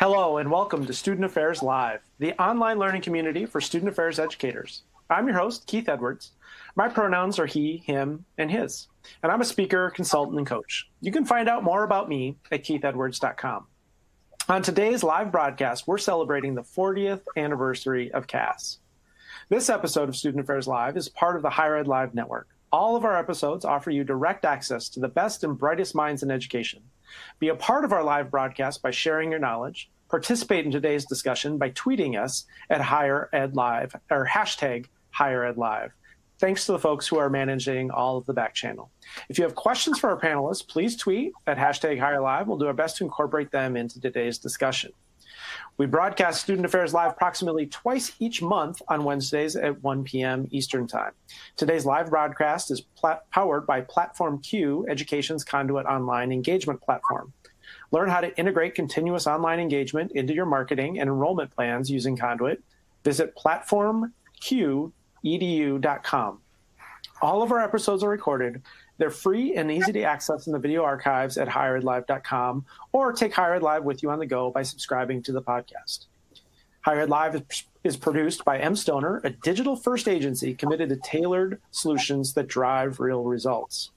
Hello, and welcome to Student Affairs Live, the online learning community for student affairs educators. I'm your host, Keith Edwards. My pronouns are he, him, and his, and I'm a speaker, consultant, and coach. You can find out more about me at keithedwards.com. On today's live broadcast, we're celebrating the 40th anniversary of CAS. This episode of Student Affairs Live is part of the Higher Ed Live Network. All of our episodes offer you direct access to the best and brightest minds in education. Be a part of our live broadcast by sharing your knowledge. Participate in today's discussion by tweeting us at Higher Ed Live or hashtag Higher Ed Live. Thanks to the folks who are managing all of the back channel. If you have questions for our panelists, please tweet at hashtag Higher Live. We'll do our best to incorporate them into today's discussion. We broadcast Student Affairs Live approximately twice each month on Wednesdays at 1 p.m. Eastern Time. Today's live broadcast is powered by Platform Q, Education's conduit online engagement platform. Learn how to integrate continuous online engagement into your marketing and enrollment plans using Conduit. Visit platformqedu.com. All of our episodes are recorded they're free and easy to access in the video archives at higheredlive.com or take Higher Live with you on the go by subscribing to the podcast. Higher Live is produced by mStoner, a digital first agency committed to tailored solutions that drive real results.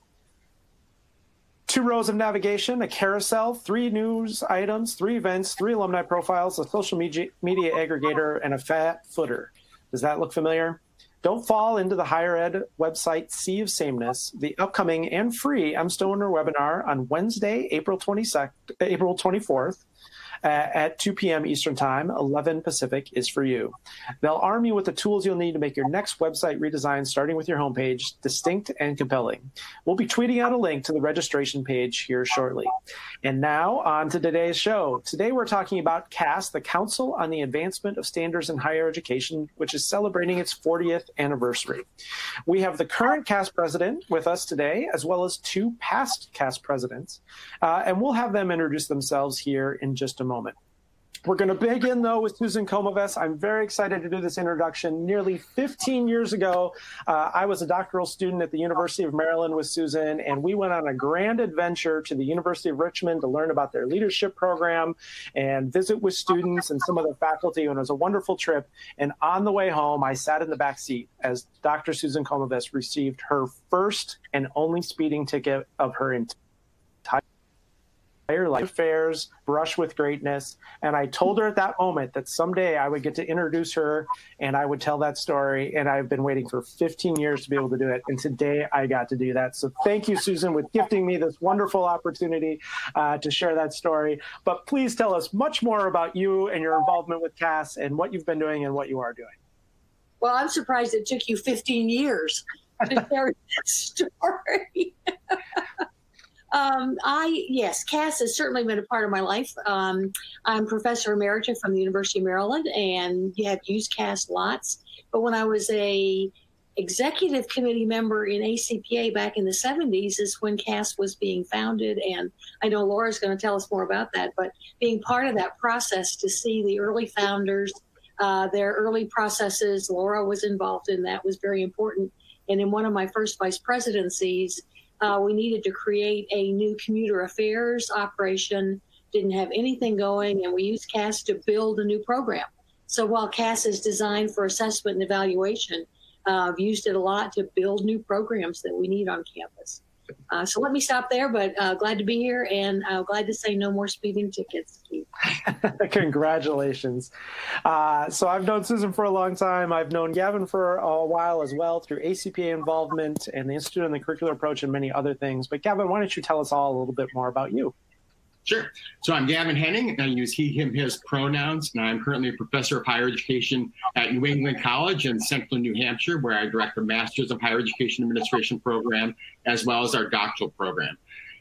Two rows of navigation, a carousel, three news items, three events, three alumni profiles, a social media, media aggregator, and a fat footer. Does that look familiar? Don't fall into the higher ed website sea of sameness. The upcoming and free mStoner webinar on Wednesday, April 22nd, April 24th uh, at 2 p.m. Eastern Time, 11 Pacific is for you. They'll arm you with the tools you'll need to make your next website redesign, starting with your homepage, distinct and compelling. We'll be tweeting out a link to the registration page here shortly. And now on to today's show. Today we're talking about CAS, the Council on the Advancement of Standards in Higher Education, which is celebrating its 40th anniversary. We have the current CAS president with us today, as well as two past CAS presidents, uh, and we'll have them introduce themselves here in just a moment moment. We're going to begin, though, with Susan Komives. I'm very excited to do this introduction. Nearly 15 years ago, uh, I was a doctoral student at the University of Maryland with Susan, and we went on a grand adventure to the University of Richmond to learn about their leadership program and visit with students and some of the faculty. And it was a wonderful trip. And on the way home, I sat in the back seat as Dr. Susan Komives received her first and only speeding ticket of her entire entire life affairs, brush with greatness. And I told her at that moment that someday I would get to introduce her and I would tell that story. And I've been waiting for 15 years to be able to do it. And today I got to do that. So thank you, Susan, with gifting me this wonderful opportunity uh, to share that story. But please tell us much more about you and your involvement with CAS and what you've been doing and what you are doing. Well, I'm surprised it took you 15 years to share that story. Um, I yes, CAS has certainly been a part of my life. Um, I'm professor emerita from the University of Maryland, and have used CAS lots. But when I was a executive committee member in ACPA back in the 70s is when CAS was being founded. And I know Laura's going to tell us more about that, but being part of that process to see the early founders, uh, their early processes, Laura was involved in that, was very important. And in one of my first vice presidencies, uh, we needed to create a new commuter affairs operation, didn't have anything going, and we used CAS to build a new program. So while CAS is designed for assessment and evaluation, uh, I've used it a lot to build new programs that we need on campus. Uh, so let me stop there, but uh, glad to be here and uh, glad to say no more speeding tickets. Congratulations. Uh, so I've known Susan for a long time. I've known Gavin for a while as well through ACPA involvement and the Institute on the Curricular Approach and many other things. But Gavin, why don't you tell us all a little bit more about you? Sure. So I'm Gavin Henning. And I use he, him, his pronouns, and I'm currently a professor of higher education at New England College in central New Hampshire, where I direct the Masters of Higher Education Administration program as well as our doctoral program.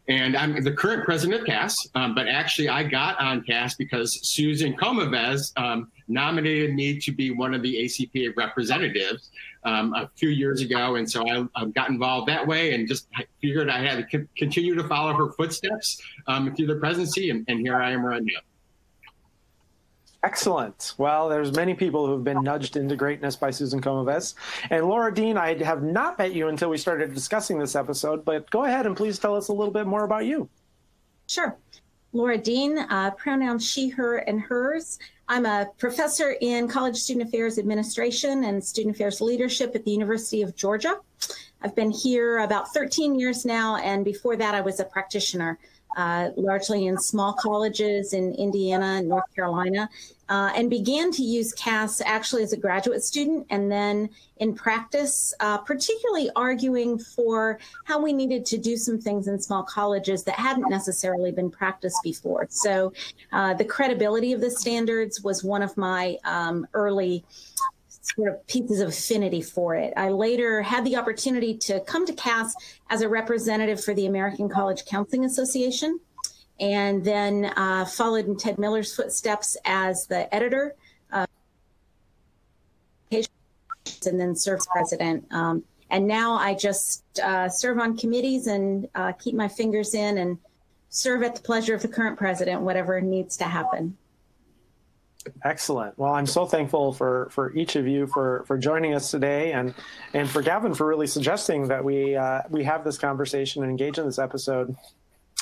And I'm the current president of CAS, um, but actually I got on CAS because Susan Komives um, nominated me to be one of the ACPA representatives um, a few years ago. And so I, I, got involved that way and just figured I had to continue to follow her footsteps um, through the presidency. And, and here I am right now. Excellent. Well, there's many people who've been nudged into greatness by Susan Komives. And Laura Dean, I have not met you until we started discussing this episode, but go ahead and please tell us a little bit more about you. Sure. Laura Dean, uh, pronouns she, her, and hers. I'm a professor in College Student Affairs Administration and Student Affairs Leadership at the University of Georgia. I've been here about 13 years now, and before that, I was a practitioner uh, largely in small colleges in Indiana and North Carolina, uh, and began to use CAS actually as a graduate student and then in practice, uh, particularly arguing for how we needed to do some things in small colleges that hadn't necessarily been practiced before. So uh, the credibility of the standards was one of my um, early sort of pieces of affinity for it. I later had the opportunity to come to CAS as a representative for the American College Counseling Association, and then uh, followed in Ted Miller's footsteps as the editor, uh, and then served president. Um, and now I just uh, serve on committees and uh, keep my fingers in and serve at the pleasure of the current president, whatever needs to happen. Excellent. Well, I'm so thankful for for each of you for for joining us today, and and for Gavin for really suggesting that we uh, we have this conversation and engage in this episode.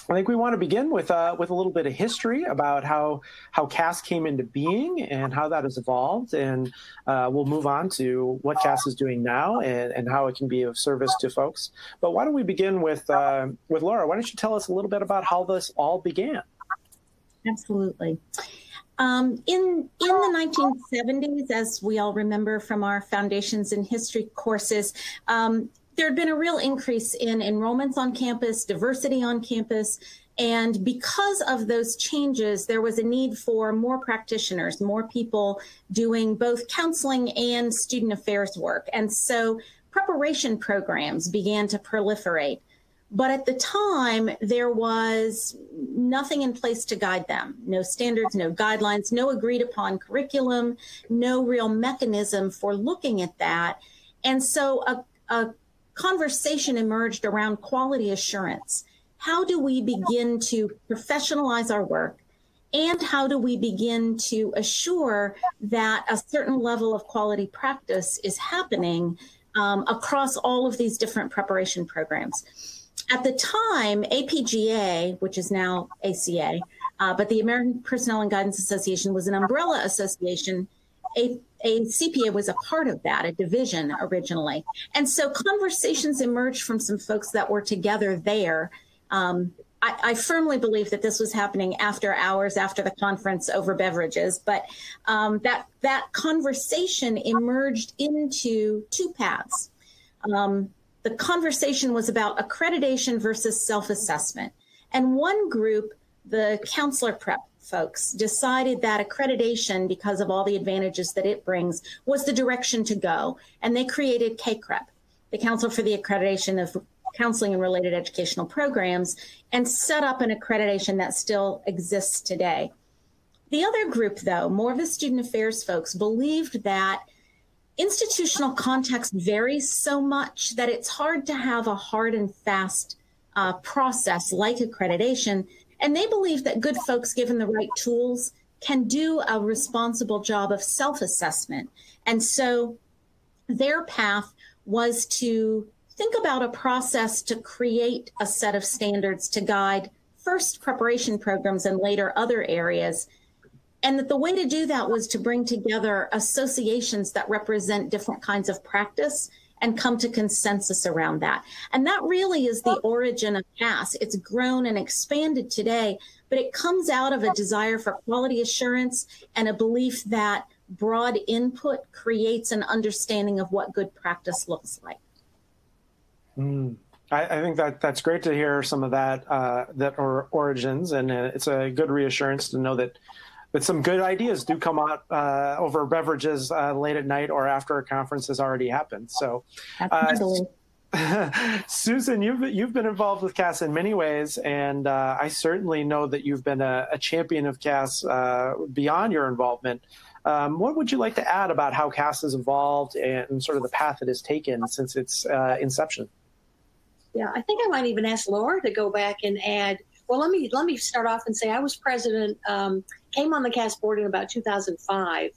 I think we want to begin with uh, with a little bit of history about how how CAS came into being and how that has evolved, and uh, we'll move on to what CAS is doing now and, and how it can be of service to folks. But why don't we begin with uh, with Laura? Why don't you tell us a little bit about how this all began? Absolutely. Um, in in the 1970s, as we all remember from our foundations and history courses, um, there had been a real increase in enrollments on campus, diversity on campus, and because of those changes, there was a need for more practitioners, more people doing both counseling and student affairs work. And so preparation programs began to proliferate. But at the time, there was nothing in place to guide them no standards, no guidelines, no agreed upon curriculum, no real mechanism for looking at that. And so a, a conversation emerged around quality assurance. How do we begin to professionalize our work? And how do we begin to assure that a certain level of quality practice is happening um, across all of these different preparation programs? At the time, APGA, which is now ACA, uh, but the American Personnel and Guidance Association was an umbrella association. A, a CPA was a part of that, a division originally. And so conversations emerged from some folks that were together there. Um, I, I, firmly believe that this was happening after hours, after the conference over beverages, but um, that that conversation emerged into two paths. Um, the conversation was about accreditation versus self assessment. And one group, the counselor prep folks, decided that accreditation, because of all the advantages that it brings, was the direction to go. And they created CACREP, the Council for the Accreditation of Counseling and Related Educational Programs, and set up an accreditation that still exists today. The other group, though, more of the student affairs folks, believed that institutional context varies so much that it's hard to have a hard and fast uh, process like accreditation. And they believe that good folks, given the right tools, can do a responsible job of self assessment. And so their path was to think about a process to create a set of standards to guide first preparation programs and later other areas and that the way to do that was to bring together associations that represent different kinds of practice and come to consensus around that. And that really is the origin of CAS. It's grown and expanded today, but it comes out of a desire for quality assurance and a belief that broad input creates an understanding of what good practice looks like. Mm. I, I, think that that's great to hear some of that uh, that or origins, and uh, it's a good reassurance to know that but some good ideas do come out uh, over beverages uh, late at night or after a conference has already happened. So, uh, Susan, you've you've been involved with CAS in many ways, and uh, I certainly know that you've been a, a champion of CAS uh, beyond your involvement. Um, what would you like to add about how CAS has evolved and sort of the path it has taken since its uh, inception? Yeah, I think I might even ask Laura to go back and add well, let me let me start off and say I was president, um, came on the CAS board in about 2005,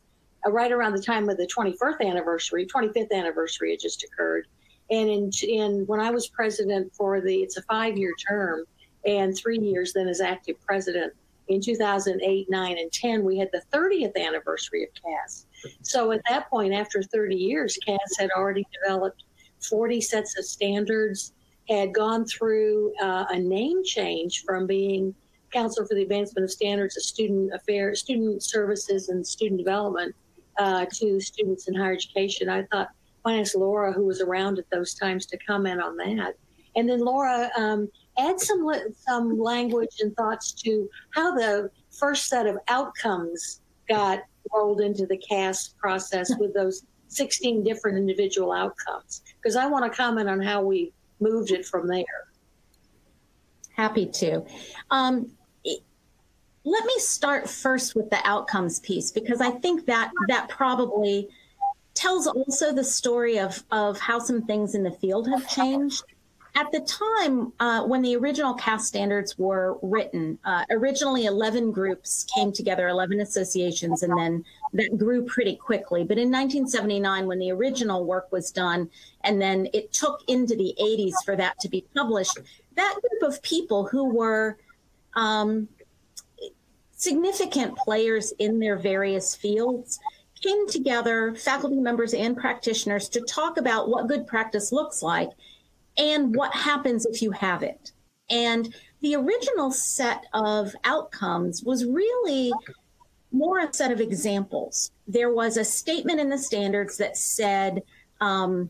uh, right around the time of the 21st anniversary, 25th anniversary had just occurred, and in in when I was president for the it's a five year term and three years then as active president. in 2008, 9, and 10, we had the 30th anniversary of CAS. So at that point, after 30 years, CAS had already developed 40 sets of standards, had gone through uh, a name change from being Council for the Advancement of Standards of Student Affairs, Student Services, and Student Development uh, to students in higher education. I thought, why ask Laura, who was around at those times, to comment on that. And then Laura, um, add some some language and thoughts to how the first set of outcomes got rolled into the CAS process with those 16 different individual outcomes. Because I want to comment on how we moved it from there. Happy to. Um, let me start first with the outcomes piece because I think that that probably tells also the story of of how some things in the field have changed. At the time uh, when the original CAS standards were written, uh, originally 11 groups came together, 11 associations, and then that grew pretty quickly. But in 1979, when the original work was done, and then it took into the 80s for that to be published, that group of people who were um, significant players in their various fields came together, faculty members and practitioners, to talk about what good practice looks like and what happens if you have it. And the original set of outcomes was really more a set of examples. There was a statement in the standards that said, um,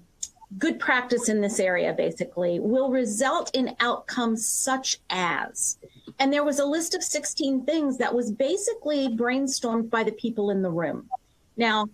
good practice in this area basically will result in outcomes such as and there was a list of 16 things that was basically brainstormed by the people in the room. Now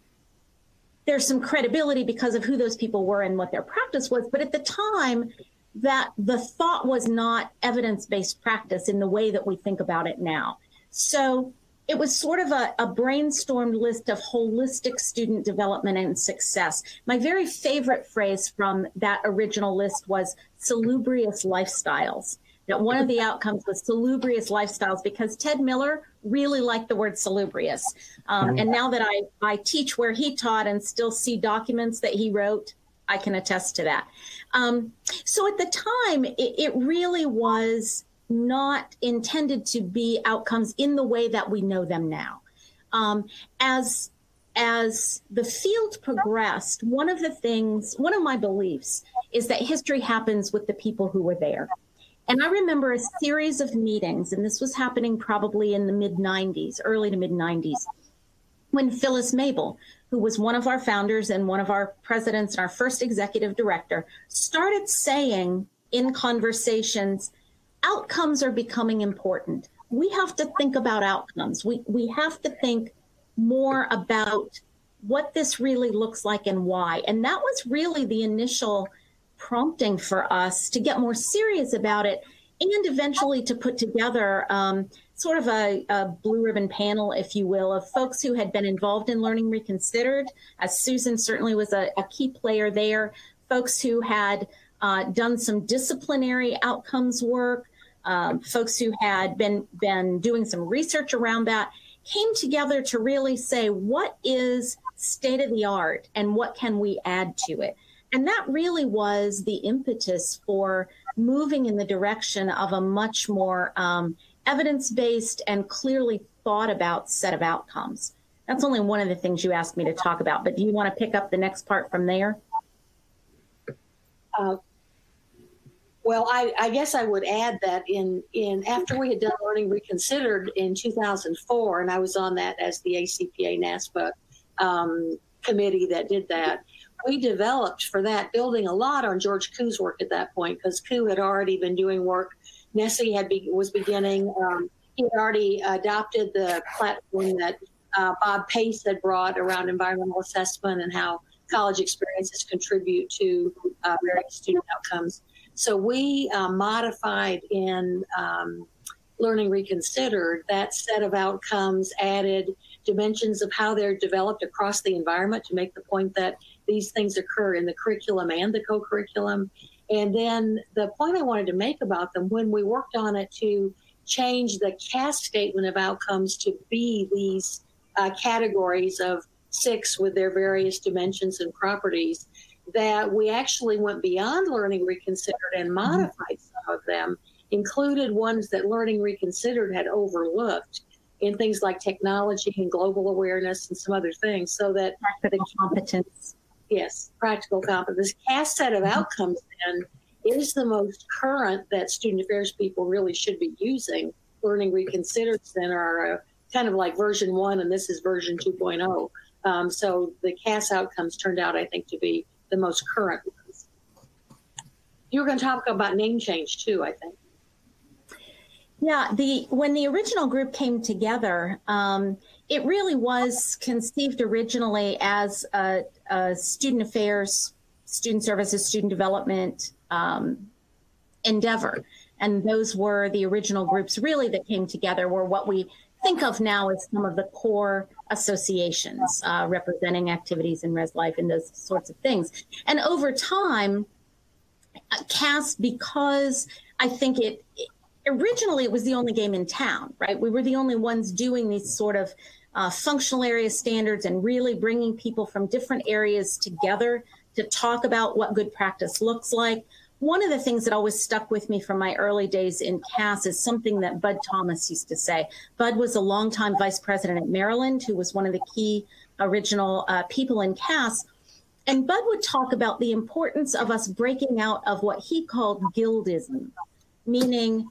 there's some credibility because of who those people were and what their practice was but at the time that the thought was not evidence-based practice in the way that we think about it now. So it was sort of a, a, brainstormed list of holistic student development and success. My very favorite phrase from that original list was salubrious lifestyles. That one of the outcomes was salubrious lifestyles because Ted Miller really liked the word salubrious. Um, and now that I, I teach where he taught and still see documents that he wrote, I can attest to that. Um, so at the time, it, it really was not intended to be outcomes in the way that we know them now. Um, as as the field progressed, one of the things, one of my beliefs is that history happens with the people who were there. And I remember a series of meetings, and this was happening probably in the mid 90s, early to mid 90s, when Phyllis Mable, who was one of our founders and one of our presidents and our first executive director, started saying in conversations, outcomes are becoming important. We have to think about outcomes. We we have to think more about what this really looks like and why. And that was really the initial prompting for us to get more serious about it and eventually to put together um, sort of a, a, blue ribbon panel, if you will, of folks who had been involved in Learning Reconsidered, as Susan certainly was a, a key player there, folks who had uh, done some disciplinary outcomes work, um, folks who had been been doing some research around that came together to really say what is state of the art and what can we add to it? And that really was the impetus for moving in the direction of a much more um, evidence-based and clearly thought about set of outcomes. That's only one of the things you asked me to talk about but do you want to pick up the next part from there? Uh, well, I, I, guess I would add that in in after we had done Learning Reconsidered in 2004, and I was on that as the ACPA NASPA um, committee that did that. We developed for that building a lot on George Kuh's work at that point because Kuh had already been doing work. NSSE had be, was beginning. Um, he had already adopted the platform that uh, Bob Pace had brought around environmental assessment and how college experiences contribute to uh, various student outcomes. So we uh, modified in um, Learning Reconsidered that set of outcomes, added dimensions of how they're developed across the environment to make the point that these things occur in the curriculum and the co curriculum. And then the point I wanted to make about them when we worked on it to change the CAS statement of outcomes to be these uh, categories of six with their various dimensions and properties that we actually went beyond learning reconsidered and mm-hmm. modified mm-hmm. some of them included ones that Learning Reconsidered had overlooked in things like technology and global awareness and some other things, so that practical competence. Yes, practical competence. This CAS set of mm-hmm. outcomes then is the most current that student affairs people really should be using. Learning Reconsidered then are a, kind of like version one, and this is version 2.0. Um, so the CAS outcomes turned out, I think, to be the most current ones. You were going to talk about name change too, I think. Yeah, the when the original group came together, um, it really was conceived originally as a, a student affairs, student services, student development um, endeavor, and those were the original groups really that came together. Were what we think of now as some of the core associations uh, representing activities in res life and those sorts of things. And over time, uh, CAS because I think it, it originally it was the only game in town, right? We were the only ones doing these sort of uh, functional area standards and really bringing people from different areas together to talk about what good practice looks like. One of the things that always stuck with me from my early days in CAS is something that Bud Thomas used to say. Bud was a longtime vice president at Maryland, who was one of the key original uh, people in CAS. And Bud would talk about the importance of us breaking out of what he called guildism, meaning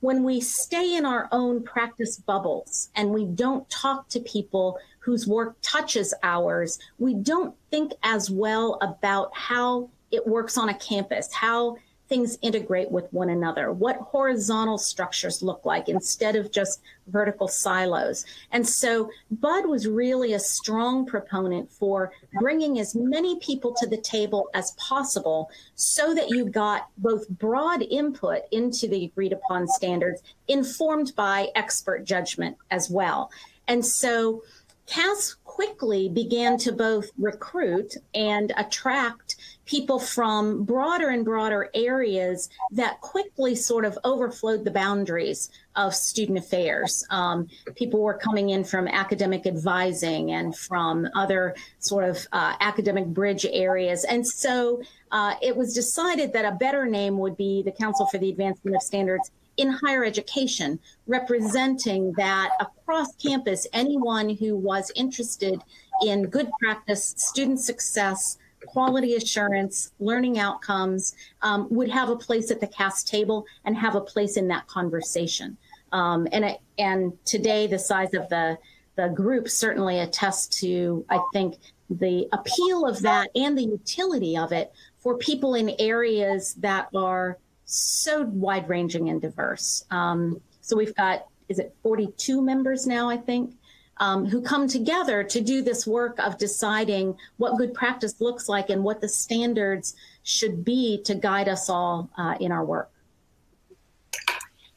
when we stay in our own practice bubbles and we don't talk to people whose work touches ours, we don't think as well about how it works on a campus, how things integrate with one another, what horizontal structures look like instead of just vertical silos. And so Bud was really a strong proponent for bringing as many people to the table as possible so that you got both broad input into the agreed upon standards informed by expert judgment as well. And so CAS quickly began to both recruit and attract people from broader and broader areas that quickly sort of overflowed the boundaries of student affairs. Um, people were coming in from academic advising and from other sort of uh, academic bridge areas. And so uh, it was decided that a better name would be the Council for the Advancement of Standards in higher education, representing that across campus, anyone who was interested in good practice, student success, quality assurance, learning outcomes um, would have a place at the CAS table and have a place in that conversation. Um, and and today, the size of the the group certainly attests to, I think, the appeal of that and the utility of it for people in areas that are so wide ranging and diverse. Um, so we've got, is it 42 members now, I think, um, who come together to do this work of deciding what good practice looks like and what the standards should be to guide us all uh, in our work.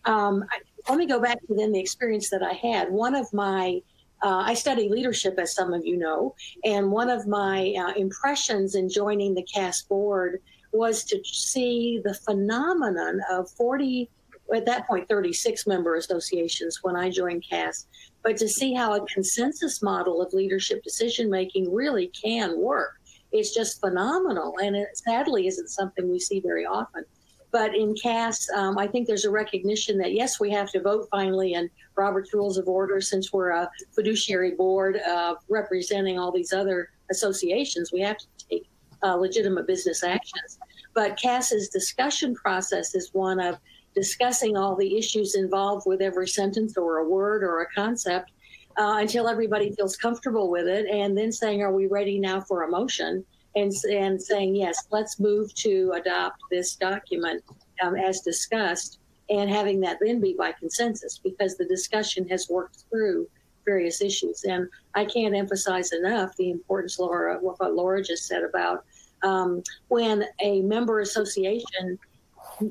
Um, let me go back to then the experience that I had. One of my uh, I study leadership, as some of you know, and one of my uh, impressions in joining the CAS board was to see the phenomenon of 40, at that point, 36 member associations when I joined CAS, but to see how a consensus model of leadership decision making really can work. It's just phenomenal. And it sadly isn't something we see very often. But in CAS, um, I think there's a recognition that yes, we have to vote finally in Robert's Rules of Order since we're a fiduciary board uh, representing all these other associations. We have to take uh, legitimate business actions. But CAS's discussion process is one of discussing all the issues involved with every sentence or a word or a concept uh, until everybody feels comfortable with it, and then saying, "Are we ready now for a motion?" and and saying, "Yes, let's move to adopt this document um, as discussed." And having that then be by consensus because the discussion has worked through various issues. And I can't emphasize enough the importance, Laura, what Laura just said about um, when a member association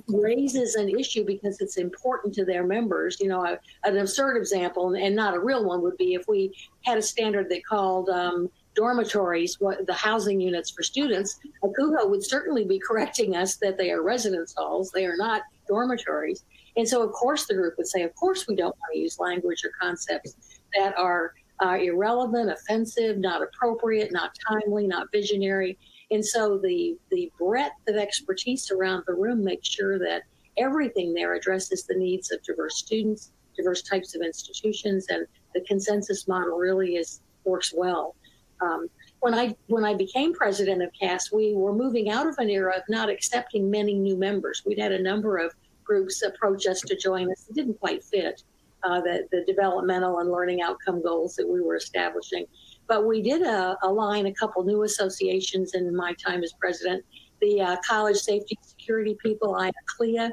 raises an issue because it's important to their members. You know, a, an absurd example, and not a real one, would be if we had a standard that called um, dormitories, what the housing units for students. ACUHO would certainly be correcting us that they are residence halls; they are not dormitories. And so, of course, the group would say, of course, we don't want to use language or concepts that are uh, irrelevant, offensive, not appropriate, not timely, not visionary. And so the the breadth of expertise around the room makes sure that everything there addresses the needs of diverse students, diverse types of institutions, and the consensus model really is works well. Um, when I when I became president of CAS, we were moving out of an era of not accepting many new members. We'd had a number of groups approach us to join us. It didn't quite fit uh, the, the developmental and learning outcome goals that we were establishing. But we did uh, align a couple new associations in my time as president the uh, college safety security people, IACLEA.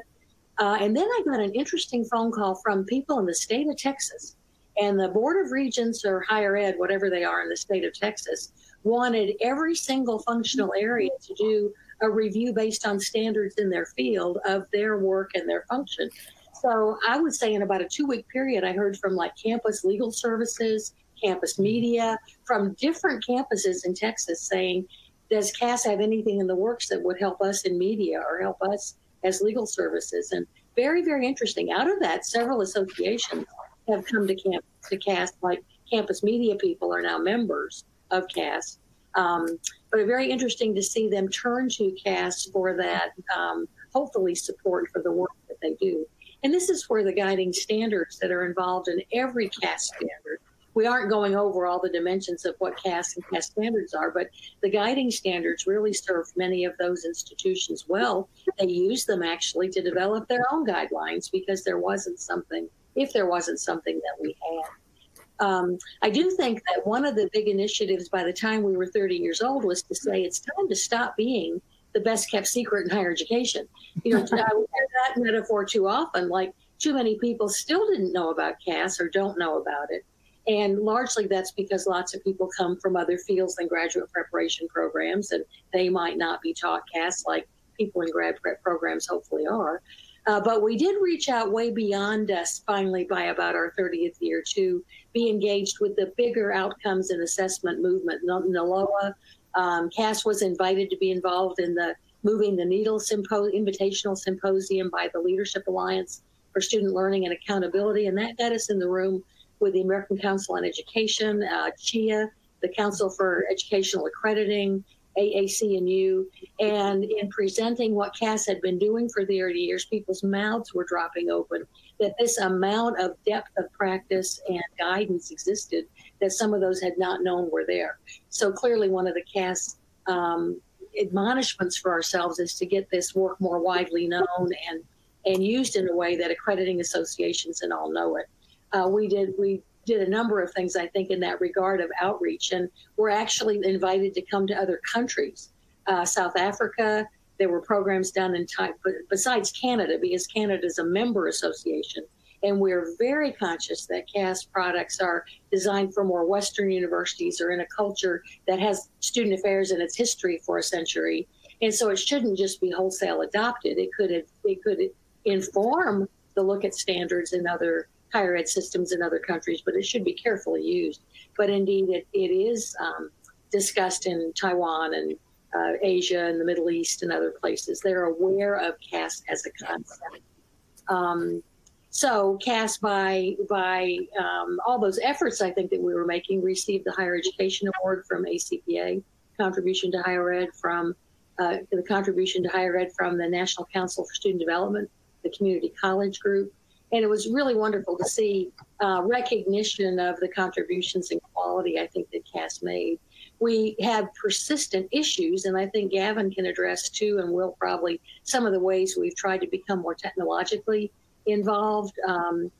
Uh, and then I got an interesting phone call from people in the state of Texas. And the Board of Regents or higher ed, whatever they are in the state of Texas, wanted every single functional area to do a review based on standards in their field of their work and their function. So I would say in about a two week period, I heard from like campus legal services, campus media, from different campuses in Texas saying, does CAS have anything in the works that would help us in media or help us as legal services? And very, very interesting. Out of that, several associations have come to camp to CAS, like campus media people are now members of CAS. Um, but very interesting to see them turn to CAS for that, um, hopefully, support for the work that they do. And this is where the guiding standards that are involved in every CAS standard. We aren't going over all the dimensions of what CAS and CAS standards are, but the guiding standards really serve many of those institutions well. They use them actually to develop their own guidelines because there wasn't something, if there wasn't something that we had. Um, I do think that one of the big initiatives by the time we were 30 years old was to say it's time to stop being the best kept secret in higher education. You know, I hear that metaphor too often, like too many people still didn't know about CAS or don't know about it. And largely that's because lots of people come from other fields than graduate preparation programs, and they might not be taught CAS like people in grad prep programs hopefully are. Uh, but we did reach out way beyond us finally by about our 30th year to be engaged with the bigger outcomes and assessment movement. NILOA, um, CAS was invited to be involved in the Moving the Needle Sympo- Invitational Symposium by the Leadership Alliance for Student Learning and Accountability. And that got us in the room with the American Council on Education, uh, CHEA, the Council for Educational Accrediting, AAC&U, and in presenting what CAS had been doing for 30 years, people's mouths were dropping open that this amount of depth of practice and guidance existed that some of those had not known were there. So clearly, one of the CAS um, admonishments for ourselves is to get this work more widely known and and used in a way that accrediting associations and all know it. Uh, we did we did a number of things, I think, in that regard of outreach. And we're actually invited to come to other countries. Uh, South Africa, there were programs done in time, besides Canada, because Canada is a member association. And we're very conscious that CAS products are designed for more Western universities or in a culture that has student affairs in its history for a century. And so it shouldn't just be wholesale adopted. It could it could inform the look at standards in other higher ed systems in other countries, but it should be carefully used. But indeed, it, it is um, discussed in Taiwan and uh, Asia and the Middle East and other places. They're aware of CAS as a concept. Um, so CAS, by by um, all those efforts, I think that we were making, received the Higher Education Award from ACPA, contribution to higher ed from uh, the contribution to higher ed from the National Council for Student Development, the Community College Group, and it was really wonderful to see uh, recognition of the contributions and quality I think that CAS made. We had persistent issues, and I think Gavin can address too, and will probably some of the ways we've tried to become more technologically involved. Um,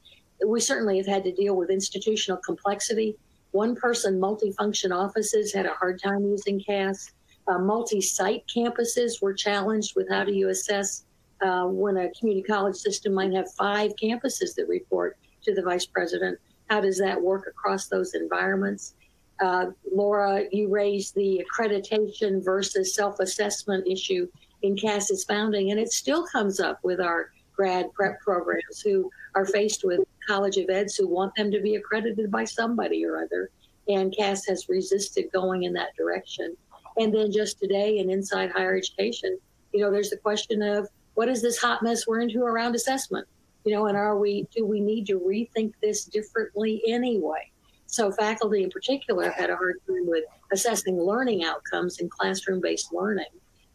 we certainly have had to deal with institutional complexity. One person multifunction offices had a hard time using CAS. Uh, multi site campuses were challenged with how do you assess uh, when a community college system might have five campuses that report to the vice president. How does that work across those environments? Uh, Laura, you raised the accreditation versus self assessment issue in CAS's founding, and it still comes up with our grad prep programs who are faced with College of Eds who want them to be accredited by somebody or other. And CAS has resisted going in that direction. And then just today in Inside Higher Education, you know, there's the question of what is this hot mess we're into around assessment? You know, and are we, do we need to rethink this differently anyway? So faculty in particular have had a hard time with assessing learning outcomes in classroom based learning.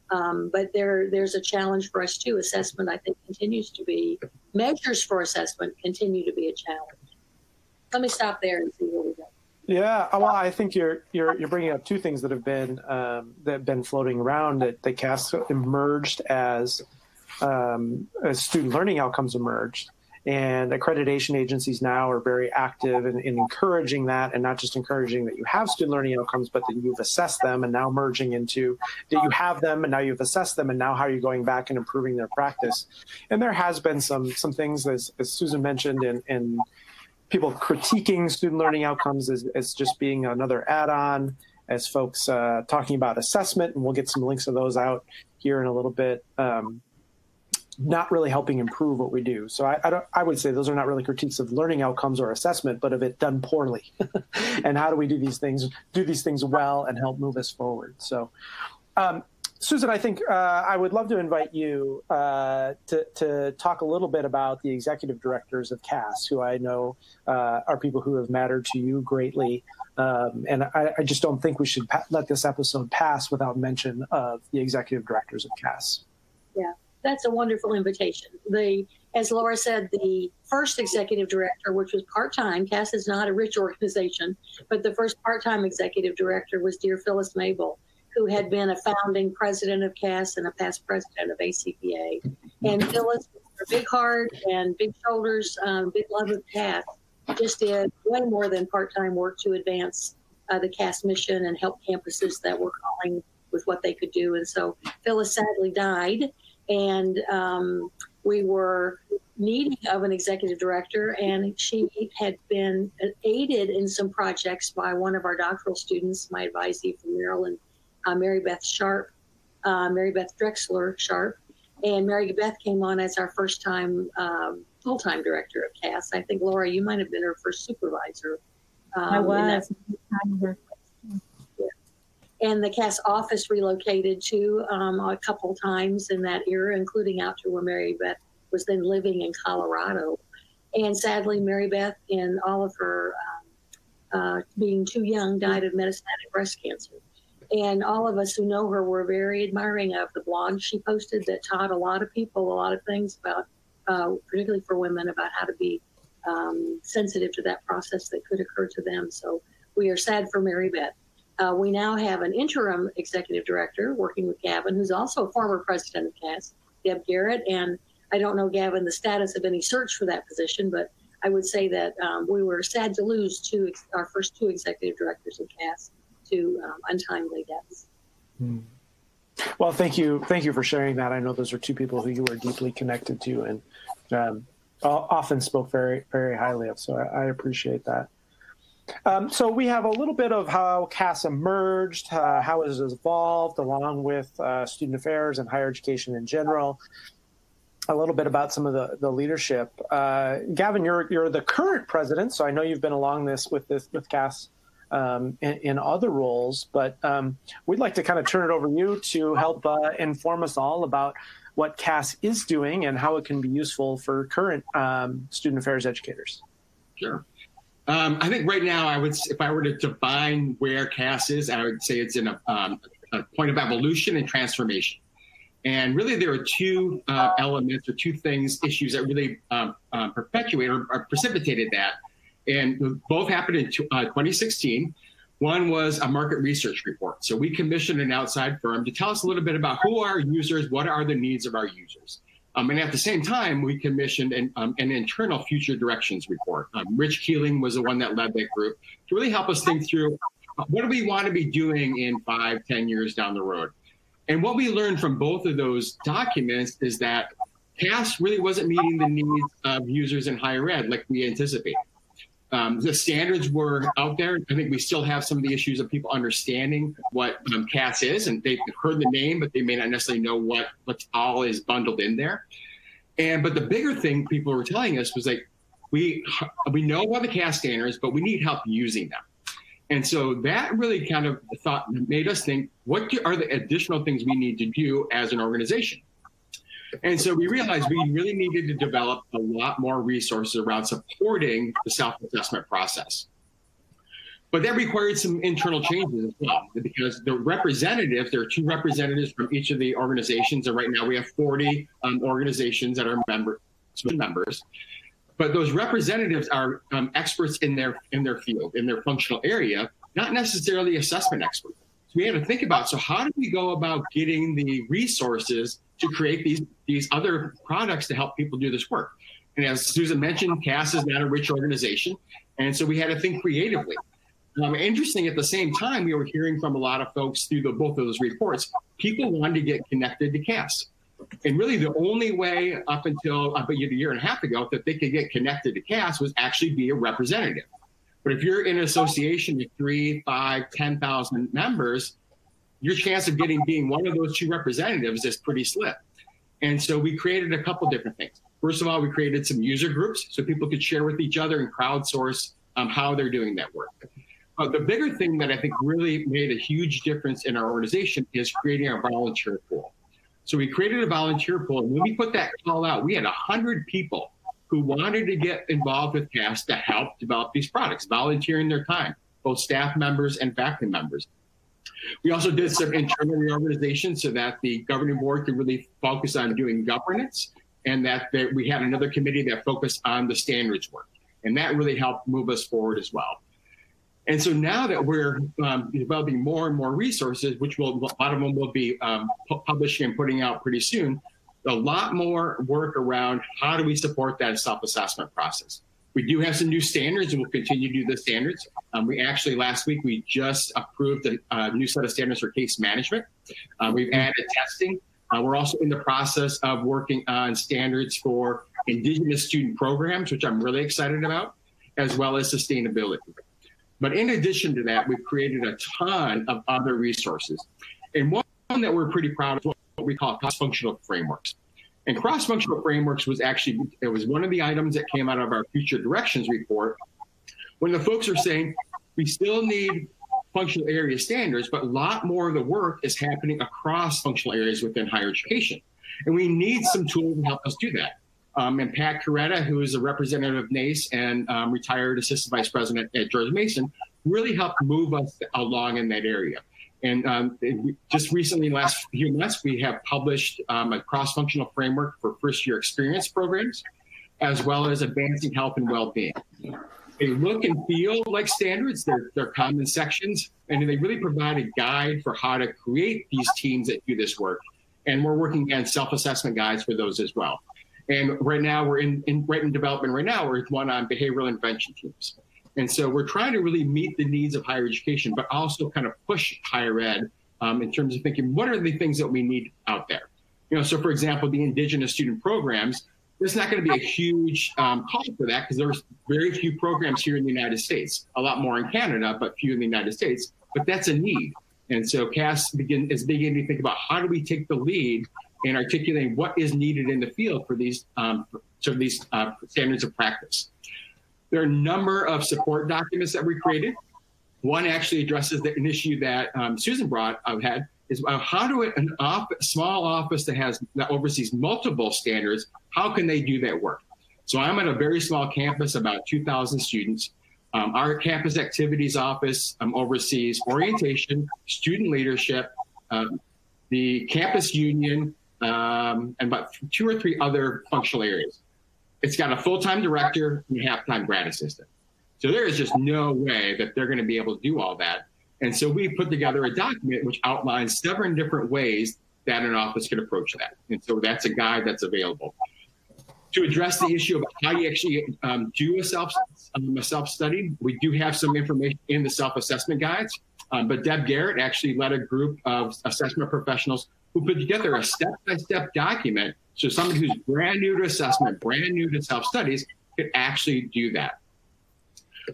Um, but there, there's a challenge for us too. Assessment, I think, continues to be measures for assessment continue to be a challenge. Let me stop there and see where we go. Yeah, well, I think you're you're you're bringing up two things that have been um, that have been floating around that the CAS emerged as um, as student learning outcomes emerged, and accreditation agencies now are very active in, in, encouraging that, and not just encouraging that you have student learning outcomes, but that you've assessed them, and now merging into that you have them, and now you've assessed them, and now how are you going back and improving their practice? And there has been some some things as, as Susan mentioned, in, in people critiquing student learning outcomes as, as just being another add-on as folks uh, talking about assessment and we'll get some links of those out here in a little bit um, not really helping improve what we do so I, I, I would say those are not really critiques of learning outcomes or assessment but of it done poorly and how do we do these things do these things well and help move us forward so um, Susan, I think uh, I would love to invite you uh, to, to, talk a little bit about the executive directors of CAS, who I know uh, are people who have mattered to you greatly. Um, and I, I, just don't think we should let this episode pass without mention of the executive directors of CAS. That's a wonderful invitation. The, as Laura said, the first executive director, which was part time, CAS is not a rich organization, but the first part time executive director was dear Phyllis Mable who had been a founding president of CAS and a past president of ACPA. And Phyllis, with her big heart and big shoulders, um, big love of CAS, just did way more than part time work to advance uh, the CAS mission and help campuses that were calling with what they could do. And so Phyllis sadly died, and um, we were needing of an executive director, and she had been aided in some projects by one of our doctoral students, my advisee from Maryland, uh, Mary Beth Sharp, uh, Mary Beth Drechsler Sharp, and Mary Beth came on as our first time um, full time director of CAS. I think Laura, you might have been her first supervisor. Um, I was. And the CAS office relocated to um, a couple times in that era, including to where Mary Beth was then living in Colorado. And sadly, Mary Beth, in all of her um, uh, being too young, died of metastatic breast cancer. And all of us who know her were very admiring of the blog she posted that taught a lot of people a lot of things about, uh, particularly for women, about how to be um, sensitive to that process that could occur to them. So we are sad for Mary Beth. Uh, we now have an interim executive director working with Gavin, who's also a former president of CAS, Deb Garrett. And I don't know, Gavin, the status of any search for that position, but I would say that um, we were sad to lose two, our first two executive directors of CAS to um, untimely deaths. Hmm. Well, thank you, thank you for sharing that. I know those are two people who you are deeply connected to and um, often spoke very, very highly of. So I, I appreciate that. Um, so we have a little bit of how CAS emerged, uh, how it has evolved, along with uh, student affairs and higher education in general. A little bit about some of the, the leadership. Uh, Gavin, you're you're the current president, so I know you've been along this with this with CAS um, in, in, other roles. But um, we'd like to kind of turn it over to you to help uh, inform us all about what CAS is doing and how it can be useful for current um, student affairs educators. Sure. Um, I think right now, I would, if I were to define where CAS is, I would say it's in a, um, a point of evolution and transformation. And really, there are two uh, elements or two things, issues that really um, uh, perpetuate or, or precipitated that and both happened in uh, 2016. One was a market research report. So we commissioned an outside firm to tell us a little bit about who are our users, what are the needs of our users. Um, and at the same time, we commissioned an, um, an internal future directions report. Um, Rich Keeling was the one that led that group to really help us think through what do we want to be doing in five, ten years down the road. And what we learned from both of those documents is that CAS really wasn't meeting the needs of users in higher ed like we anticipated. Um, the standards were out there. I think we still have some of the issues of people understanding what um, CAS is, and they've heard the name, but they may not necessarily know what what all is bundled in there. And but the bigger thing people were telling us was like, we we know about the CAS standards, but we need help using them. And so that really kind of thought made us think, what are the additional things we need to do as an organization? And so we realized we really needed to develop a lot more resources around supporting the self assessment process. But that required some internal changes as well, because the representatives, there are two representatives from each of the organizations, and right now we have 40 um, organizations that are member, members. But those representatives are um, experts in their in their field, in their functional area, not necessarily assessment experts. So we had to think about so how do we go about getting the resources to create these these other products to help people do this work. And as Susan mentioned, CAS is not a rich organization, and so we had to think creatively. Um, interesting, at the same time, we were hearing from a lot of folks through the, both of those reports, people wanted to get connected to CAS. And really, the only way up until about a year and a half ago that they could get connected to CAS was actually be a representative. But if you're in an association with three, five, 10,000 members, your chance of getting being one of those two representatives is pretty slim. And so we created a couple different things. First of all, we created some user groups so people could share with each other and crowdsource um, how they're doing that work. Uh, the bigger thing that I think really made a huge difference in our organization is creating a volunteer pool. So we created a volunteer pool. And when we put that call out, we had 100 people who wanted to get involved with CAS to help develop these products, volunteering their time, both staff members and faculty members. We also did some internal reorganization so that the governing board could really focus on doing governance and that we had another committee that focused on the standards work. And that really helped move us forward as well. And so now that we're um, developing more and more resources, which will, a lot of them will be um, publishing and putting out pretty soon, a lot more work around how do we support that self-assessment process. We do have some new standards and we'll continue to do the standards. Um, we actually, last week, we just approved a, a new set of standards for case management. Uh, we've added testing. Uh, we're also in the process of working on standards for Indigenous student programs, which I'm really excited about, as well as sustainability. But in addition to that, we've created a ton of other resources. And one that we're pretty proud of is what we call cross-functional frameworks. And cross-functional frameworks was actually, it was one of the items that came out of our future directions report when the folks are saying we still need functional area standards, but a lot more of the work is happening across functional areas within higher education. And we need some tools to help us do that. Um, and Pat Coretta, who is a representative of NACE and um, retired assistant vice president at George Mason, really helped move us along in that area. And um, just recently, last few months, we have published um, a cross-functional framework for first-year experience programs, as well as advancing health and well-being. They look and feel like standards. They're, they're common sections, and they really provide a guide for how to create these teams that do this work. And we're working on self-assessment guides for those as well. And right now, we're in, in right in development right now. We're one on behavioral intervention teams. And so we're trying to really meet the needs of higher education, but also kind of push higher ed um, in terms of thinking what are the things that we need out there. You know, so for example, the indigenous student programs. There's not going to be a huge um, call for that because there's very few programs here in the United States. A lot more in Canada, but few in the United States. But that's a need. And so CAS begin, is beginning to think about how do we take the lead in articulating what is needed in the field for these um, of these uh, standards of practice. There are a number of support documents that we created. One actually addresses the, an issue that um, Susan brought uh, had is uh, how do it, an small office that has that oversees multiple standards, how can they do that work? So I'm at a very small campus, about 2,000 students. Um, our campus activities office um, oversees orientation, student leadership, um, the campus union, um, and about two or three other functional areas. It's got a full-time director and a half-time grad assistant. So there is just no way that they're going to be able to do all that. And so we put together a document which outlines seven different ways that an office could approach that. And so that's a guide that's available. To address the issue of how you actually um, do a self um, a self study, we do have some information in the self assessment guides. Um, but Deb Garrett actually led a group of assessment professionals who put together a step by step document so somebody who's brand new to assessment, brand new to self studies, could actually do that.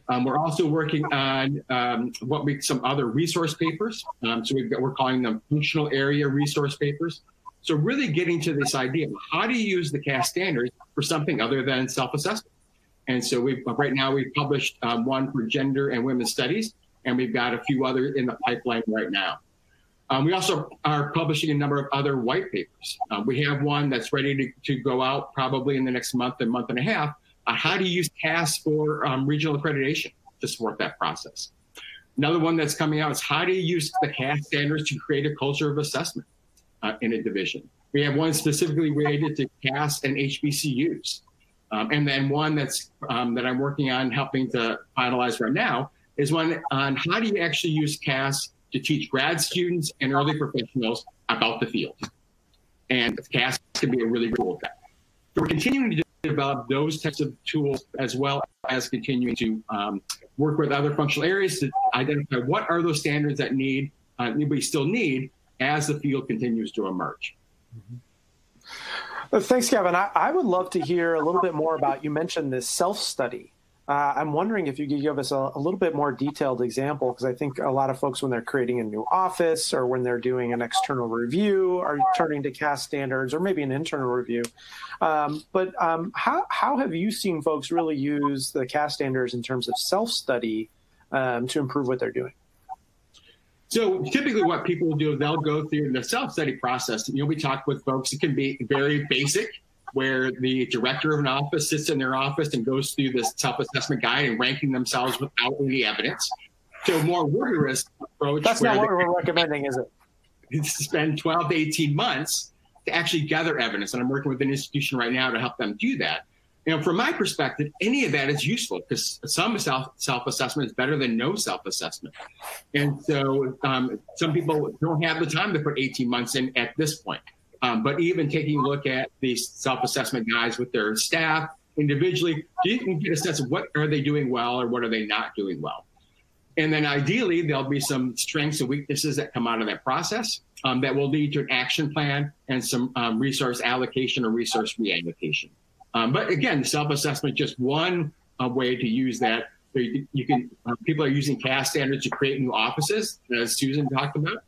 Um, we're also working on um, what we some other resource papers. Um, so got, we're calling them functional area resource papers. So really getting to this idea of how do you use the CAS standards for something other than self-assessment. And so we right now we've published um, one for gender and women's studies, and we've got a few other in the pipeline right now. Um, we also are publishing a number of other white papers. Um, we have one that's ready to, to go out probably in the next month and month and a half. Uh, how do you use CAS for um, regional accreditation to support that process? Another one that's coming out is how do you use the CAS standards to create a culture of assessment uh, in a division? We have one specifically related to CAS and HBCUs. Um, and then one that's um, that I'm working on helping to finalize right now is one on how do you actually use CAS to teach grad students and early professionals about the field. And CAS can be a really cool thing. So we're continuing to develop those types of tools as well as continuing to um, work with other functional areas to identify what are those standards that need uh, we still need as the field continues to emerge. Mm-hmm. Thanks, Gavin. I, I, would love to hear a little bit more about. You mentioned this self study uh, I'm wondering if you could give us a, a little bit more detailed example, because I think a lot of folks, when they're creating a new office or when they're doing an external review, are turning to CAS standards or maybe an internal review. Um, but um, how, how have you seen folks really use the CAS standards in terms of self study um, to improve what they're doing? So typically, what people will do, is they'll go through the self study process. You know, we talk with folks. It can be very basic where the director of an office sits in their office and goes through this self-assessment guide and ranking themselves without any evidence. A more rigorous approach. That's not what we're recommending, is it? Spend 12 to 18 months to actually gather evidence. And I'm working with an institution right now to help them do that. You know, from my perspective, any of that is useful because some self self assessment is better than no self assessment. And so um, some people don't have the time to put 18 months in at this point. Um, but even taking a look at these self-assessment guys with their staff individually, you can get a sense of what are they doing well or what are they not doing well. And then ideally, there'll be some strengths and weaknesses that come out of that process um, that will lead to an action plan and some um, resource allocation or resource reallocation. Um, but again, self-assessment just one uh, way to use that. You can uh, people are using CAS standards to create new offices, as Susan talked about.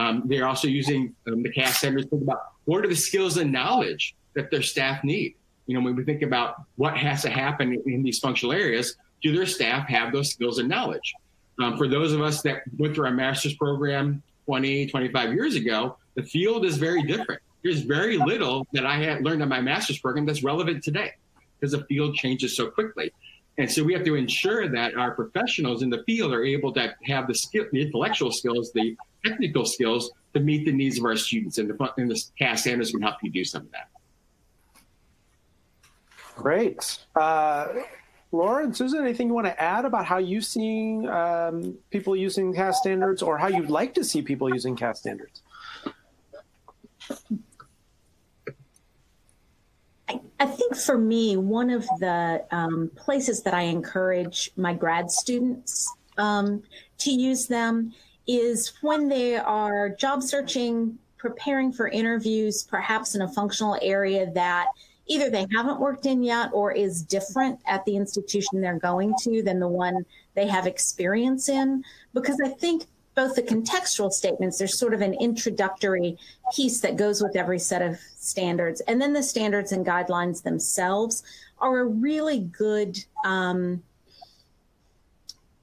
Um, they're also using um, the CAS standards to think about what are the skills and knowledge that their staff need. You know, when we think about what has to happen in these functional areas, do their staff have those skills and knowledge? Um, for those of us that went through our master's program 20, 25 years ago, the field is very different. There's very little that I had learned on my master's program that's relevant today because the field changes so quickly. And so we have to ensure that our professionals in the field are able to have the skill, the intellectual skills, the technical skills to meet the needs of our students. And the, and the CAS standards can help you do some of that. Great. Uh, Laura and Susan, anything you want to add about how you see um, people using CAS standards or how you'd like to see people using CAS standards? I think for me, one of the um, places that I encourage my grad students um, to use them is when they are job searching, preparing for interviews, perhaps in a functional area that either they haven't worked in yet or is different at the institution they're going to than the one they have experience in. Because I think both the contextual statements, there's sort of an introductory piece that goes with every set of standards. And then the standards and guidelines themselves are a really good um,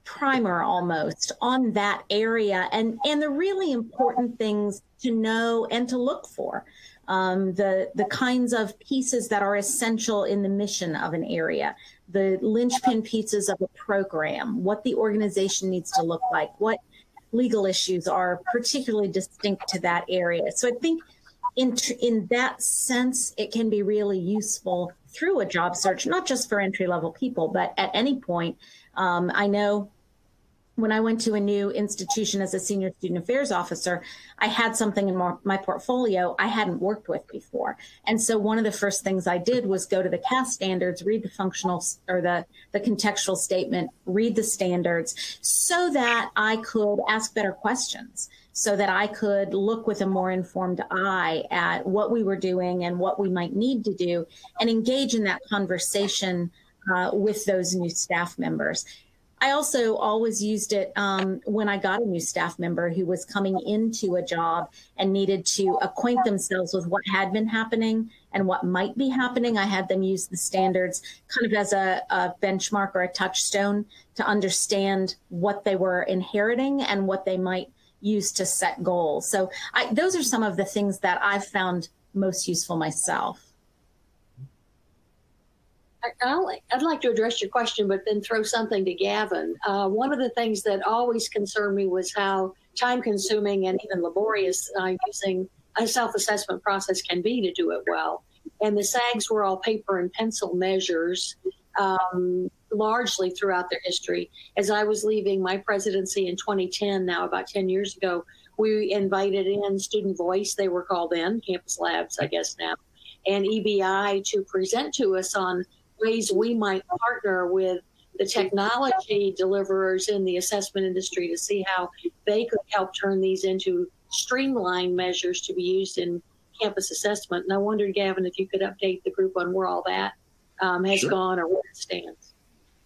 primer almost on that area and and the really important things to know and to look for um, the the kinds of pieces that are essential in the mission of an area the linchpin pieces of a program what the organization needs to look like what legal issues are particularly distinct to that area. So i think in in that sense it can be really useful through a job search not just for entry level people but at any point. Um, i know when I went to a new institution as a senior student affairs officer, I had something in my portfolio I hadn't worked with before. And so one of the first things I did was go to the CAS standards, read the functional or the, the contextual statement, read the standards so that I could ask better questions, so that I could look with a more informed eye at what we were doing and what we might need to do and engage in that conversation uh, with those new staff members. I also always used it um, when I got a new staff member who was coming into a job and needed to acquaint themselves with what had been happening and what might be happening. I had them use the standards kind of as a, a benchmark or a touchstone to understand what they were inheriting and what they might use to set goals. So I, those are some of the things that I've found most useful myself. I, would like to address your question, but then throw something to Gavin. Uh, one of the things that always concerned me was how time consuming and even laborious uh, using a self assessment process can be to do it well. And the SAGs were all paper and pencil measures um, largely throughout their history. As I was leaving my presidency in 2010, now about 10 years ago, we invited in Student Voice, they were called in, Campus Labs, I guess now, and EBI to present to us on ways we might partner with the technology deliverers in the assessment industry to see how they could help turn these into streamlined measures to be used in campus assessment. And I wondered, Gavin, if you could update the group on where all that um, has sure. gone or where it stands.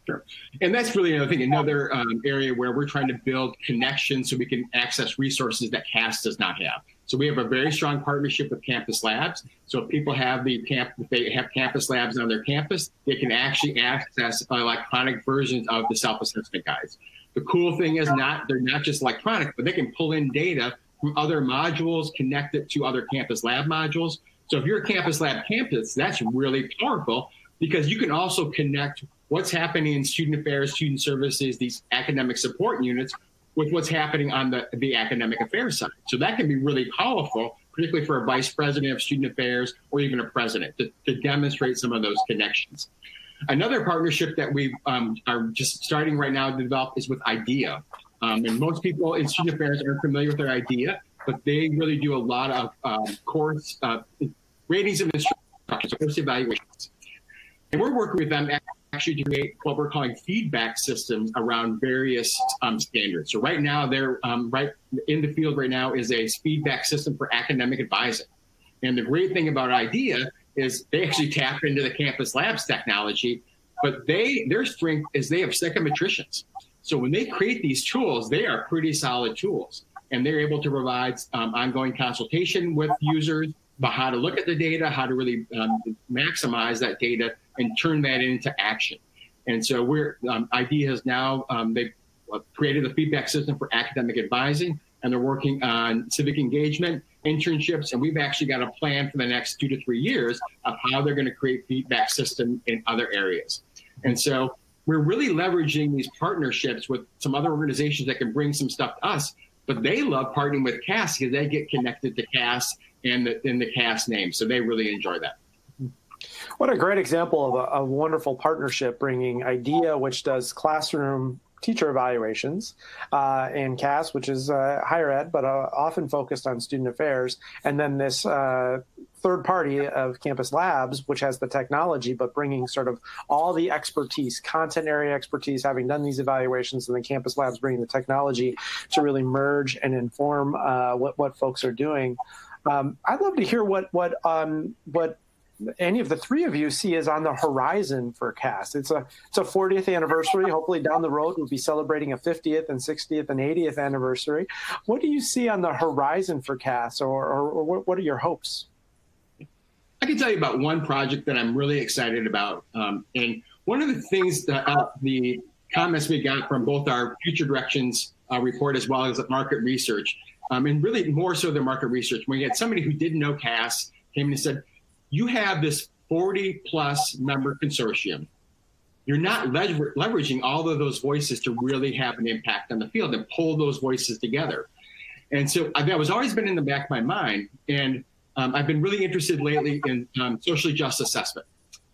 Sure. And that's really another thing, another um, area where we're trying to build connections so we can access resources that CAS does not have. So we have a very strong partnership with Campus Labs. So if people have the camp, if they have Campus Labs on their campus, they can actually access electronic versions of the self-assessment guides. The cool thing is not they're not just electronic, but they can pull in data from other modules, connect it to other Campus Lab modules. So if you're a Campus Lab campus, that's really powerful because you can also connect what's happening in student affairs, student services, these academic support units with what's happening on the, the academic affairs side. So that can be really powerful, particularly for a vice president of student affairs or even a president to, to demonstrate some of those connections. Another partnership that we um, are just starting right now to develop is with IDEA. Um, and most people in student affairs aren't familiar with their IDEA, but they really do a lot of um, course uh, ratings and instructions, course evaluations. And we're working with them actually to create what we're calling feedback systems around various um, standards. So right now, they're um, right in the field right now is a feedback system for academic advising. And the great thing about IDEA is they actually tap into the campus labs technology, but they their strength is they have psychometricians. So when they create these tools, they are pretty solid tools, and they're able to provide um, ongoing consultation with users about how to look at the data, how to really um, maximize that data and turn that into action. And so we're um, IDEA has now um, they've uh, created a feedback system for academic advising, and they're working on civic engagement, internships, and we've actually got a plan for the next two to three years of how they're going to create feedback system in other areas. And so we're really leveraging these partnerships with some other organizations that can bring some stuff to us. But they love partnering with CAS because they get connected to CAS and the, in the CAS name, so they really enjoy that. What a great example of a, a, wonderful partnership bringing IDEA, which does classroom teacher evaluations, uh, and CAS, which is uh, higher ed, but uh, often focused on student affairs, and then this uh, third party of Campus Labs, which has the technology, but bringing sort of all the expertise, content area expertise, having done these evaluations, and then Campus Labs bringing the technology to really merge and inform uh, what, what folks are doing. Um, I'd love to hear what what um, what any of the three of you see is on the horizon for CAS. It's a it's a 40th anniversary. Hopefully, down the road we'll be celebrating a 50th and 60th and 80th anniversary. What do you see on the horizon for CAS, or, or, or what, are your hopes? I can tell you about one project that I'm really excited about, um, and one of the things that uh, the comments we got from both our future directions uh, report as well as market research, um, and really more so than market research. We had somebody who didn't know CAS came in and said, you have this 40 plus member consortium. You're not lever- leveraging all of those voices to really have an impact on the field and pull those voices together. And so that was always been in the back of my mind. And um, I've been really interested lately in um, socially just assessment.